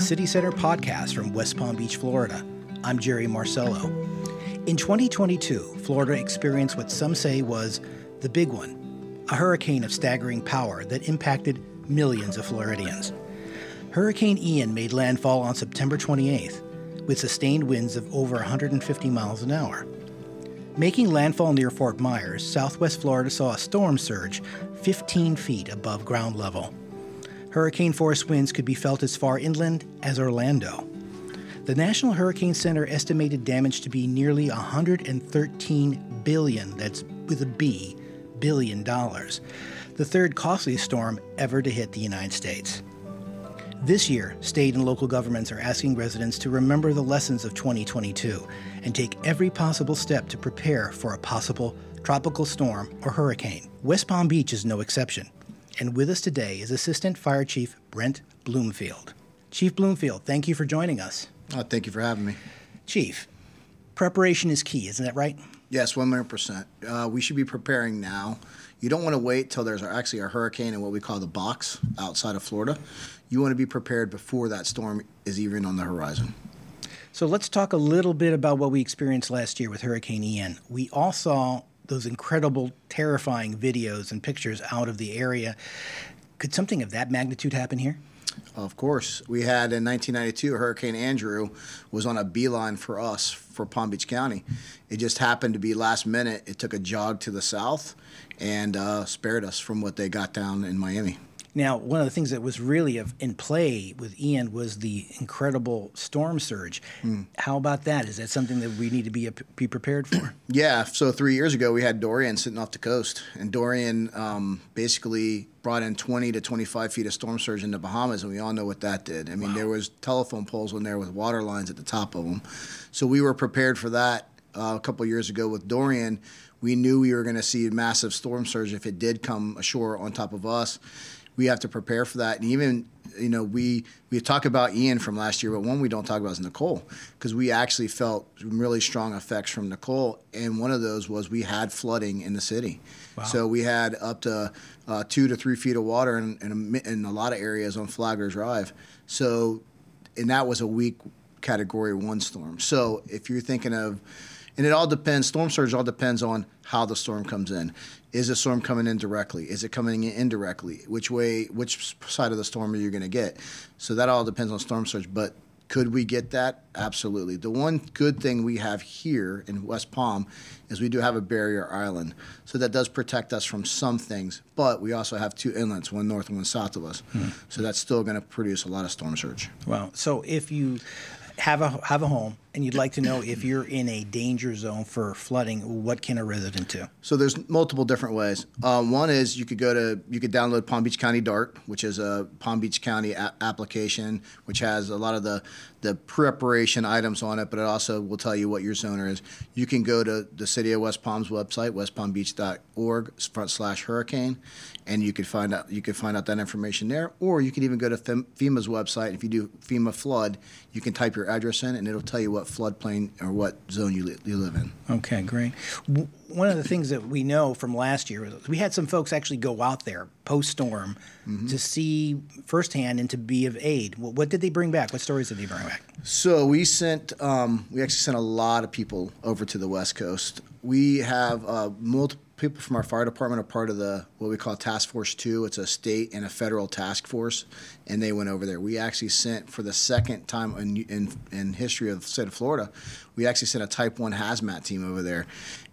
the City Center podcast from West Palm Beach, Florida. I'm Jerry Marcello. In 2022, Florida experienced what some say was the big one a hurricane of staggering power that impacted millions of Floridians. Hurricane Ian made landfall on September 28th with sustained winds of over 150 miles an hour. Making landfall near Fort Myers, southwest Florida saw a storm surge 15 feet above ground level. Hurricane force winds could be felt as far inland as Orlando. The National Hurricane Center estimated damage to be nearly 113 billion, that's with a B, billion dollars, the third costliest storm ever to hit the United States. This year, state and local governments are asking residents to remember the lessons of 2022 and take every possible step to prepare for a possible tropical storm or hurricane. West Palm Beach is no exception. And with us today is Assistant Fire Chief Brent Bloomfield. Chief Bloomfield, thank you for joining us. Oh, thank you for having me. Chief, preparation is key, isn't that right? Yes, 100%. Uh, we should be preparing now. You don't want to wait till there's actually a hurricane in what we call the box outside of Florida you want to be prepared before that storm is even on the horizon. So let's talk a little bit about what we experienced last year with Hurricane Ian. We all saw those incredible, terrifying videos and pictures out of the area. Could something of that magnitude happen here? Of course. We had in 1992, Hurricane Andrew was on a beeline for us for Palm Beach County. It just happened to be last minute. It took a jog to the south and uh, spared us from what they got down in Miami. Now, one of the things that was really in play with Ian was the incredible storm surge. Mm. How about that? Is that something that we need to be be prepared for? yeah. So three years ago, we had Dorian sitting off the coast, and Dorian um, basically brought in 20 to 25 feet of storm surge in the Bahamas, and we all know what that did. I mean, wow. there was telephone poles in there with water lines at the top of them. So we were prepared for that uh, a couple years ago with Dorian. We knew we were going to see a massive storm surge if it did come ashore on top of us we have to prepare for that. And even you know we we talk about Ian from last year, but one we don't talk about is Nicole because we actually felt really strong effects from Nicole, and one of those was we had flooding in the city. Wow. So we had up to uh, two to three feet of water in, in a, in a lot of areas on Flagler Drive. So, and that was a weak Category One storm. So if you're thinking of and it all depends. Storm surge all depends on how the storm comes in. Is the storm coming in directly? Is it coming in indirectly? Which way? Which side of the storm are you going to get? So that all depends on storm surge. But could we get that? Absolutely. The one good thing we have here in West Palm is we do have a barrier island. So that does protect us from some things. But we also have two inlets, one north and one south of us. Hmm. So that's still going to produce a lot of storm surge. Well, so if you have a have a home and you'd like to know if you're in a danger zone for flooding, what can a resident do? So there's multiple different ways. Um, one is you could go to you could download Palm Beach County DART, which is a Palm Beach County a- application, which has a lot of the the preparation items on it, but it also will tell you what your zoner is. You can go to the City of West Palm's website, westpalmbeach.org front slash hurricane, and you could find out you could find out that information there. Or you can even go to FEMA's website. If you do FEMA flood, you can type your address in, and it'll tell you what floodplain or what zone you, li- you live in. Okay, great. One of the things that we know from last year was we had some folks actually go out there post storm mm-hmm. to see firsthand and to be of aid. What did they bring back? What stories did they bring back? So we sent, um, we actually sent a lot of people over to the West Coast. We have uh, multiple people from our fire department are part of the what we call Task Force Two. It's a state and a federal task force, and they went over there. We actually sent for the second time in in, in history of the state of Florida, we actually sent a Type One hazmat team over there,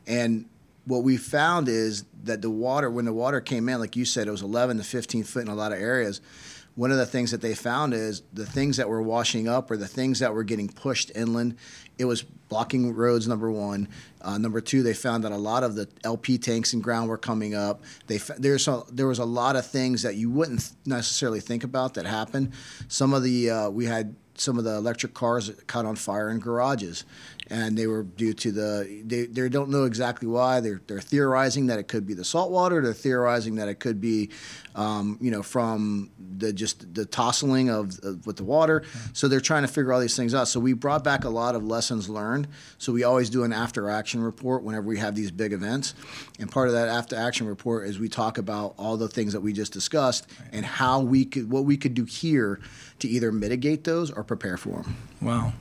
and what we found is that the water, when the water came in, like you said, it was 11 to 15 foot in a lot of areas one of the things that they found is the things that were washing up or the things that were getting pushed inland, it was blocking roads. Number one, uh, number two, they found that a lot of the LP tanks and ground were coming up. They there's a, there was a lot of things that you wouldn't necessarily think about that happened. Some of the uh, we had some of the electric cars caught on fire in garages, and they were due to the they, they don't know exactly why. They're they're theorizing that it could be the salt water. They're theorizing that it could be, um, you know, from the just the tossing of, of with the water. So they're trying to figure all these things out. So we brought back a lot of lessons learned. So we always do an after action report whenever we have these big events, and part of that after action report is we talk about all the things that we just discussed and how we could what we could do here to either mitigate those or prepare for them. Wow.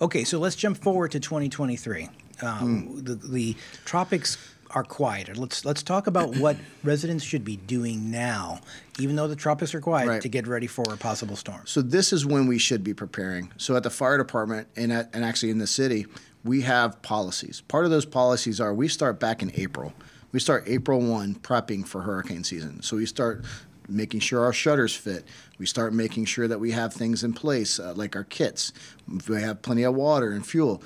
Okay, so let's jump forward to 2023. Um, Hmm. the, the tropics are quieter. Let's let's talk about what residents should be doing now, even though the tropics are quiet, Right. to get ready for a possible storm. So this is when we should be preparing. So at the fire department and at, and actually in the city, we have policies. Part of those policies are we start back in April. We start April 1 prepping for hurricane season. So we start making sure our shutters fit. We start making sure that we have things in place uh, like our kits. We have plenty of water and fuel.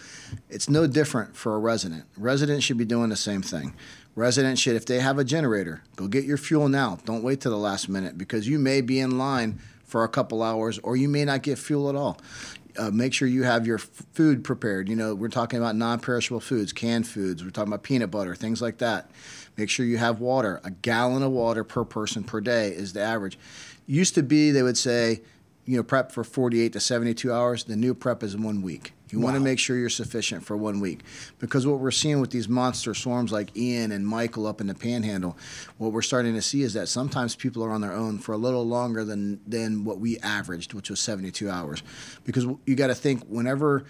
It's no different for a resident. Residents should be doing the same thing. Residents should, if they have a generator, go get your fuel now. Don't wait till the last minute because you may be in line for a couple hours or you may not get fuel at all. Uh, make sure you have your f- food prepared. You know, we're talking about non perishable foods, canned foods, we're talking about peanut butter, things like that. Make sure you have water. A gallon of water per person per day is the average. Used to be, they would say, you know, prep for 48 to 72 hours. The new prep is one week. You want to make sure you're sufficient for one week because what we're seeing with these monster storms like Ian and Michael up in the Panhandle, what we're starting to see is that sometimes people are on their own for a little longer than than what we averaged, which was 72 hours. Because you got to think whenever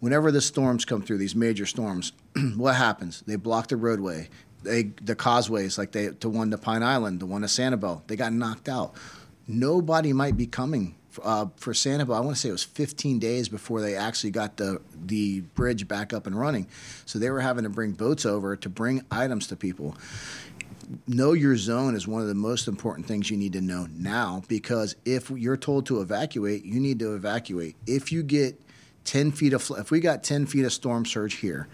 whenever the storms come through, these major storms, what happens? They block the roadway. They the causeways, like they to one to Pine Island, the one to Sanibel, they got knocked out. Nobody might be coming uh, for Sanibel. I want to say it was 15 days before they actually got the the bridge back up and running. So they were having to bring boats over to bring items to people know your zone is one of the most important things you need to know now because if you're told to evacuate, you need to evacuate. If you get 10 feet of, if we got 10 feet of storm surge here,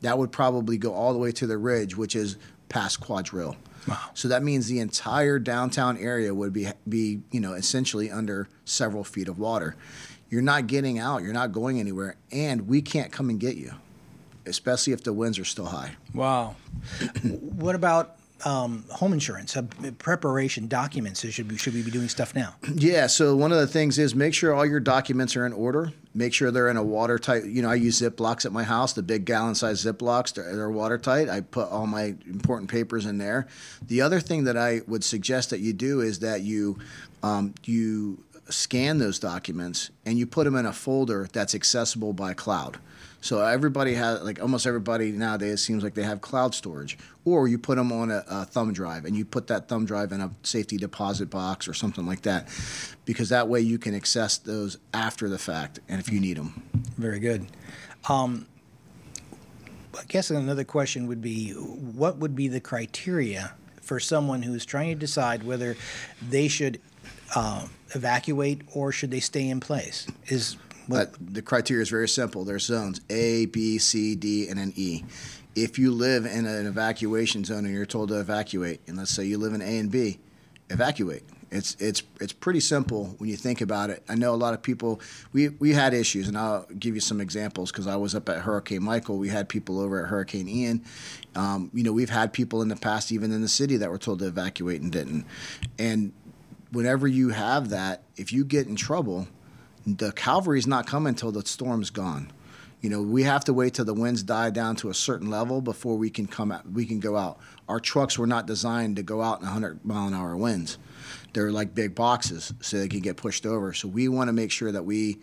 that would probably go all the way to the ridge, which is past Quadrille. Wow. So that means the entire downtown area would be, be, you know, essentially under several feet of water. You're not getting out, you're not going anywhere, and we can't come and get you, especially if the winds are still high. Wow. what about um, home insurance, uh, preparation, documents? Should we, should we be doing stuff now? Yeah, so one of the things is make sure all your documents are in order. Make sure they're in a watertight. You know, I use Ziplocs at my house, the big gallon-sized Ziplocs. They're, they're watertight. I put all my important papers in there. The other thing that I would suggest that you do is that you um, you scan those documents and you put them in a folder that's accessible by cloud. So everybody has, like almost everybody nowadays, seems like they have cloud storage. Or you put them on a, a thumb drive and you put that thumb drive in a safety deposit box or something like that, because that way you can access those after the fact and if you need them. Very good. Um, I guess another question would be what would be the criteria for someone who's trying to decide whether they should uh, evacuate or should they stay in place? Is what, the criteria is very simple. There's zones A, B, C, D, and an E. If you live in an evacuation zone and you're told to evacuate, and let's say you live in A and B, evacuate. It's it's it's pretty simple when you think about it. I know a lot of people. We we had issues, and I'll give you some examples because I was up at Hurricane Michael. We had people over at Hurricane Ian. Um, you know, we've had people in the past, even in the city, that were told to evacuate and didn't. And whenever you have that, if you get in trouble, the cavalry's not coming until the storm's gone. You know, we have to wait till the winds die down to a certain level before we can come out. We can go out. Our trucks were not designed to go out in 100 mile an hour winds. They're like big boxes, so they can get pushed over. So we want to make sure that we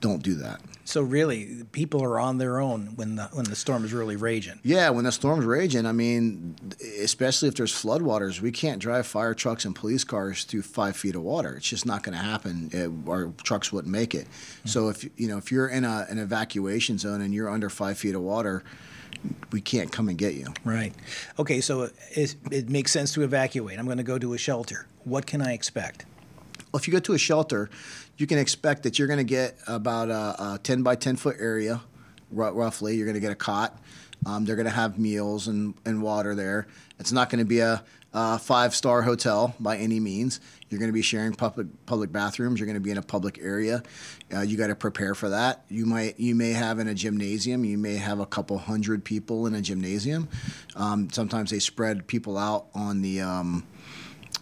don't do that. so really, people are on their own when the when the storm is really raging. Yeah, when the storm's raging, I mean, especially if there's floodwaters, we can't drive fire trucks and police cars through five feet of water. It's just not going to happen. It, our trucks wouldn't make it. Mm-hmm. So if you know if you're in a, an evacuation zone and you're under five feet of water, we can't come and get you. Right. Okay, so it, it makes sense to evacuate. I'm going to go to a shelter. What can I expect? Well, if you go to a shelter, you can expect that you're going to get about a, a 10 by 10 foot area, r- roughly. You're going to get a cot. Um, they're going to have meals and, and water there. It's not going to be a, uh, five star hotel by any means. You're going to be sharing public public bathrooms. You're going to be in a public area. Uh, you got to prepare for that. You might you may have in a gymnasium. You may have a couple hundred people in a gymnasium. Um, sometimes they spread people out on the. Um,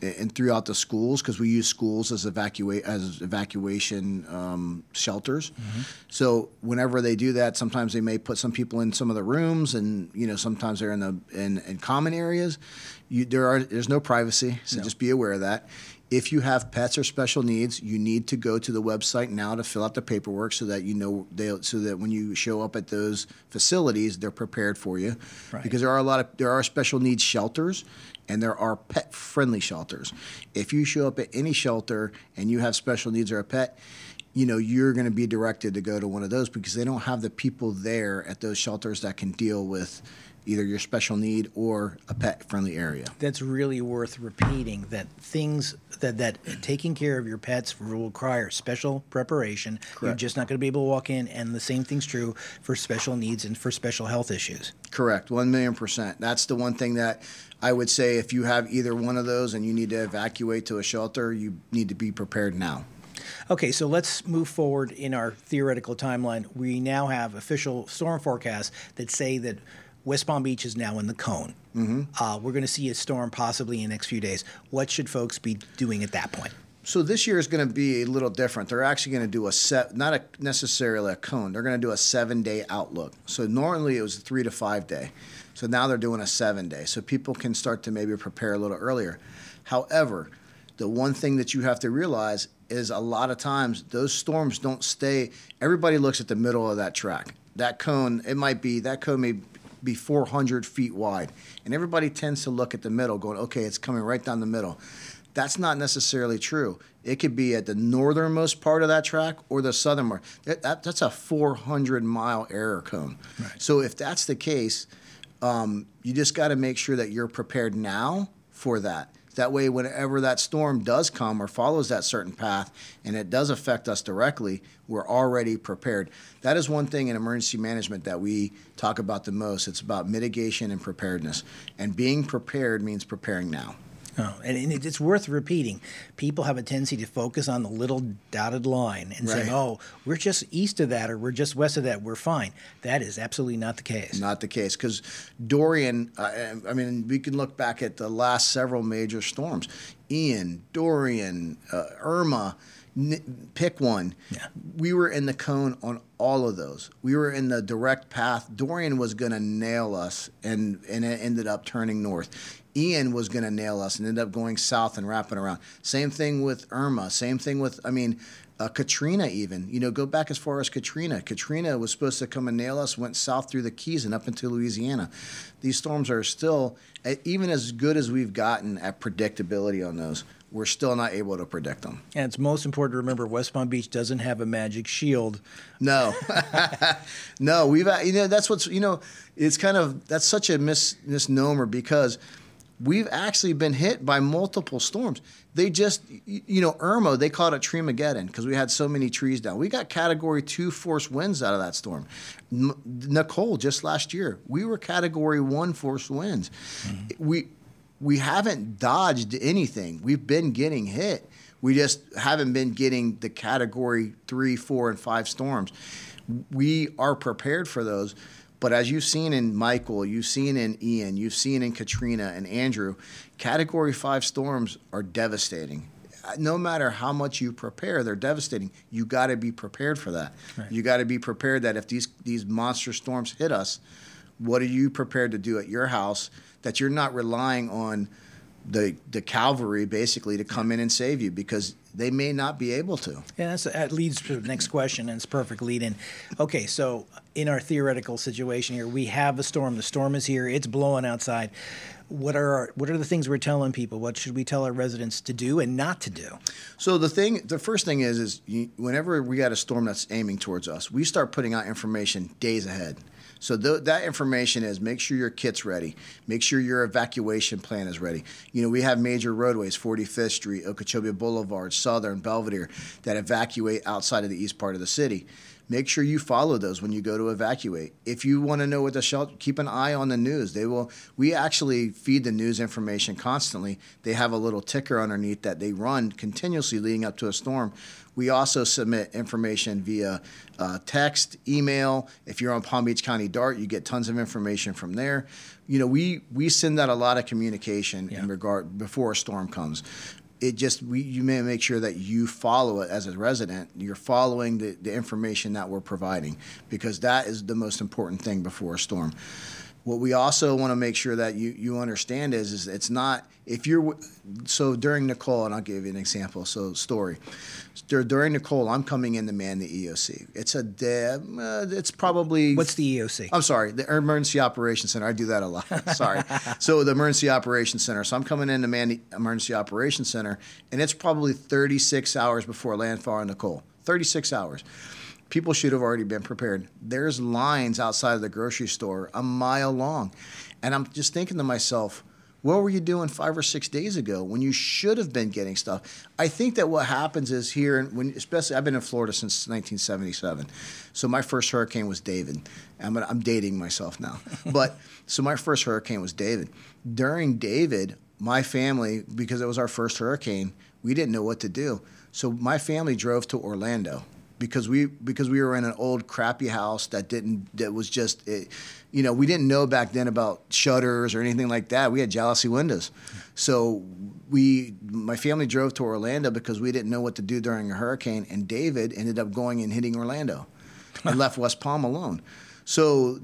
and throughout the schools because we use schools as evacuate as evacuation um, shelters. Mm-hmm. So whenever they do that, sometimes they may put some people in some of the rooms, and you know sometimes they're in the in, in common areas. You, there are there's no privacy, so no. just be aware of that. If you have pets or special needs, you need to go to the website now to fill out the paperwork so that you know they so that when you show up at those facilities, they're prepared for you. Right. Because there are a lot of there are special needs shelters and there are pet friendly shelters. If you show up at any shelter and you have special needs or a pet, you know you're going to be directed to go to one of those because they don't have the people there at those shelters that can deal with either your special need or a pet friendly area. That's really worth repeating that things that, that taking care of your pets will require special preparation. Correct. You're just not going to be able to walk in, and the same thing's true for special needs and for special health issues. Correct, 1 million percent. That's the one thing that I would say if you have either one of those and you need to evacuate to a shelter, you need to be prepared now. Okay, so let's move forward in our theoretical timeline. We now have official storm forecasts that say that West Palm Beach is now in the cone. Mm-hmm. Uh, we're going to see a storm possibly in the next few days. What should folks be doing at that point? So this year is going to be a little different. They're actually going to do a set, not a, necessarily a cone. They're going to do a seven day outlook. So normally it was a three to five day. So now they're doing a seven day. So people can start to maybe prepare a little earlier. However, the one thing that you have to realize is a lot of times those storms don't stay. Everybody looks at the middle of that track. That cone, it might be that cone may be 400 feet wide. And everybody tends to look at the middle, going, okay, it's coming right down the middle. That's not necessarily true. It could be at the northernmost part of that track or the southernmost. That, that, that's a 400 mile error cone. Right. So if that's the case, um, you just got to make sure that you're prepared now for that. That way, whenever that storm does come or follows that certain path and it does affect us directly, we're already prepared. That is one thing in emergency management that we talk about the most. It's about mitigation and preparedness. And being prepared means preparing now. Oh, and it's worth repeating. People have a tendency to focus on the little dotted line and right. say, "Oh, we're just east of that, or we're just west of that. We're fine." That is absolutely not the case. Not the case because Dorian. Uh, I mean, we can look back at the last several major storms: Ian, Dorian, uh, Irma. N- pick one. Yeah. We were in the cone on all of those. We were in the direct path. Dorian was going to nail us, and and it ended up turning north. Ian was going to nail us and end up going south and wrapping around. Same thing with Irma. Same thing with, I mean, uh, Katrina, even. You know, go back as far as Katrina. Katrina was supposed to come and nail us, went south through the Keys and up into Louisiana. These storms are still, even as good as we've gotten at predictability on those, we're still not able to predict them. And it's most important to remember West Palm Beach doesn't have a magic shield. No, no, we've you know that's what's you know it's kind of that's such a mis, misnomer because we've actually been hit by multiple storms. They just, you know, Irma, they called it Treemageddon because we had so many trees down. We got category two force winds out of that storm. Nicole, just last year, we were category one force winds. Mm-hmm. We, we haven't dodged anything. We've been getting hit. We just haven't been getting the category three, four, and five storms. We are prepared for those but as you've seen in Michael, you've seen in Ian, you've seen in Katrina and Andrew, category five storms are devastating. No matter how much you prepare, they're devastating. You got to be prepared for that. Right. You got to be prepared that if these these monster storms hit us, what are you prepared to do at your house that you're not relying on the the cavalry basically to come in and save you because they may not be able to. Yeah, that leads to the next question, and it's perfect lead in. Okay, so in our theoretical situation here, we have a storm. The storm is here. It's blowing outside. What are our, what are the things we're telling people? What should we tell our residents to do and not to do? So the thing, the first thing is, is you, whenever we got a storm that's aiming towards us, we start putting out information days ahead. So th- that information is make sure your kit's ready. Make sure your evacuation plan is ready. You know, we have major roadways, 45th Street, Okeechobee Boulevard, Southern, Belvedere, that evacuate outside of the east part of the city. Make sure you follow those when you go to evacuate. If you want to know what the shelter, keep an eye on the news. They will. We actually feed the news information constantly. They have a little ticker underneath that they run continuously leading up to a storm. We also submit information via uh, text, email. If you're on Palm Beach County DART, you get tons of information from there. You know, we we send out a lot of communication yeah. in regard before a storm comes it just we, you may make sure that you follow it as a resident. You're following the, the information that we're providing because that is the most important thing before a storm what we also want to make sure that you, you understand is, is it's not if you're so during Nicole and I'll give you an example so story. During Nicole I'm coming in to man the EOC it's a uh, it's probably what's the EOC I'm sorry the Emergency Operations Center. I do that a lot sorry. So the Emergency Operations Center so I'm coming in to man the Emergency Operations Center and it's probably 36 hours before landfall on Nicole. 36 hours people should have already been prepared. There's lines outside of the grocery store a mile long. And I'm just thinking to myself, what were you doing five or six days ago when you should have been getting stuff? I think that what happens is here, when especially I've been in Florida since 1977, so my first hurricane was David. I'm, I'm dating myself now, but so my first hurricane was David. During David, my family, because it was our first hurricane, we didn't know what to do. So my family drove to Orlando because we because we were in an old crappy house that didn't that was just it, you know we didn't know back then about shutters or anything like that. We had jalousie windows. So we my family drove to orlando because we didn't know what to do during a hurricane and david ended up going and hitting orlando. And left west palm alone. So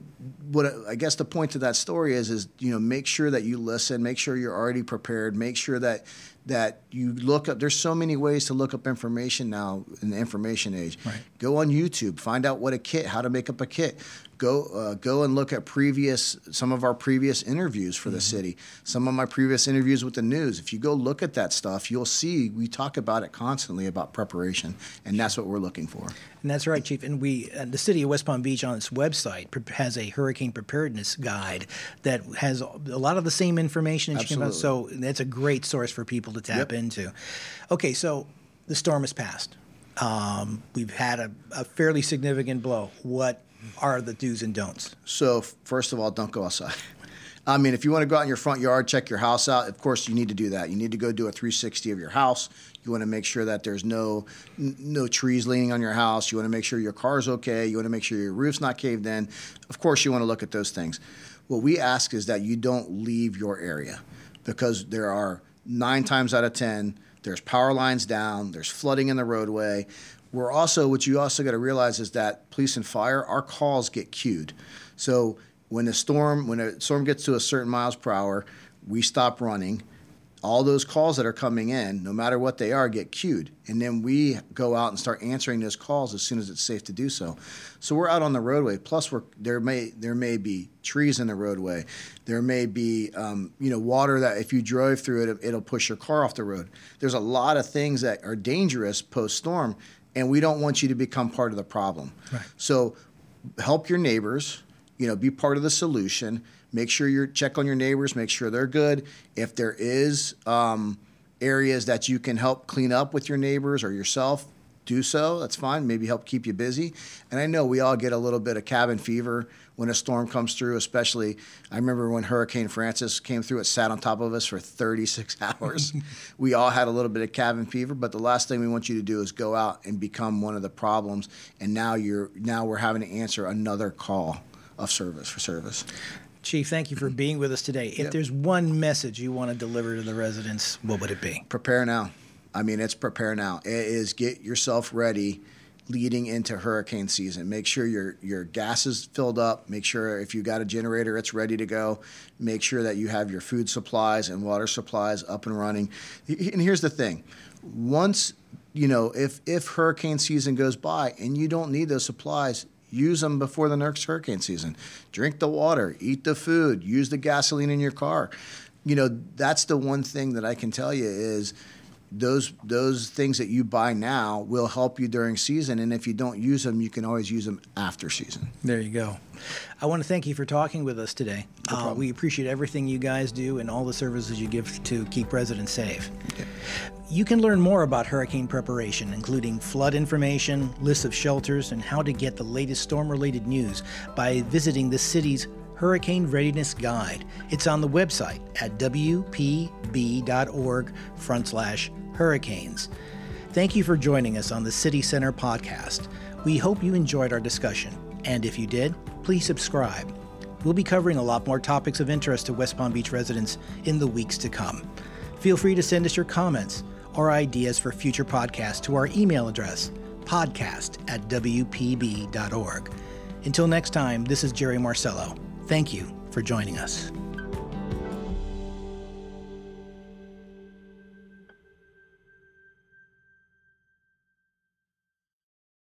what I guess the point to that story is is you know make sure that you listen, make sure you're already prepared, make sure that that you look up. There's so many ways to look up information now in the information age. Right. Go on YouTube, find out what a kit, how to make up a kit. Go uh, go and look at previous some of our previous interviews for mm-hmm. the city, some of my previous interviews with the news. If you go look at that stuff, you'll see we talk about it constantly about preparation, and that's what we're looking for. And that's right, Chief. And we, uh, the city of West Palm Beach, on its website has a hurricane preparedness guide that has a lot of the same information. Absolutely. so that's a great source for people to tap yep. into. Okay, so the storm has passed. Um, we've had a, a fairly significant blow. What are the do's and don'ts? So, first of all, don't go outside. I mean, if you want to go out in your front yard, check your house out, of course you need to do that. You need to go do a 360 of your house. You want to make sure that there's no no trees leaning on your house. You want to make sure your car's okay. You want to make sure your roof's not caved in. Of course, you want to look at those things. What we ask is that you don't leave your area because there are nine times out of 10, there's power lines down, there's flooding in the roadway. We're also, what you also got to realize is that police and fire, our calls get queued. So when a storm, when a storm gets to a certain miles per hour, we stop running. All those calls that are coming in, no matter what they are, get queued. And then we go out and start answering those calls as soon as it's safe to do so. So we're out on the roadway. Plus, we're, there may there may be trees in the roadway. There may be um, you know water that if you drove through it, it'll push your car off the road. There's a lot of things that are dangerous post storm and we don't want you to become part of the problem. Right. So help your neighbors, you know, be part of the solution. Make sure you check on your neighbors, make sure they're good. If there is um, areas that you can help clean up with your neighbors or yourself, do so. That's fine. Maybe help keep you busy. And I know we all get a little bit of cabin fever when a storm comes through, especially I remember when Hurricane Frances came through, it sat on top of us for 36 hours. we all had a little bit of cabin fever, but the last thing we want you to do is go out and become one of the problems. And now you're now we're having to answer another call of service for service. Chief, thank you for being with us today. If yep. there's one message you want to deliver to the residents, what would it be? Prepare now. I mean, it's prepare now. It is get yourself ready leading into hurricane season. Make sure your your gas is filled up. Make sure if you got a generator, it's ready to go. Make sure that you have your food supplies and water supplies up and running. And here's the thing: once you know, if if hurricane season goes by and you don't need those supplies, use them before the next hurricane season. Drink the water, eat the food, use the gasoline in your car. You know, that's the one thing that I can tell you is those those things that you buy now will help you during season and if you don't use them you can always use them after season. There you go. I want to thank you for talking with us today. No uh, we appreciate everything you guys do and all the services you give to keep residents safe. You can learn more about hurricane preparation, including flood information, lists of shelters, and how to get the latest storm related news by visiting the city's Hurricane Readiness Guide. It's on the website at wpb.org front slash hurricanes. Thank you for joining us on the City Center podcast. We hope you enjoyed our discussion, and if you did, please subscribe. We'll be covering a lot more topics of interest to West Palm Beach residents in the weeks to come. Feel free to send us your comments or ideas for future podcasts to our email address, podcast at wpb.org. Until next time, this is Jerry Marcello. Thank you for joining us.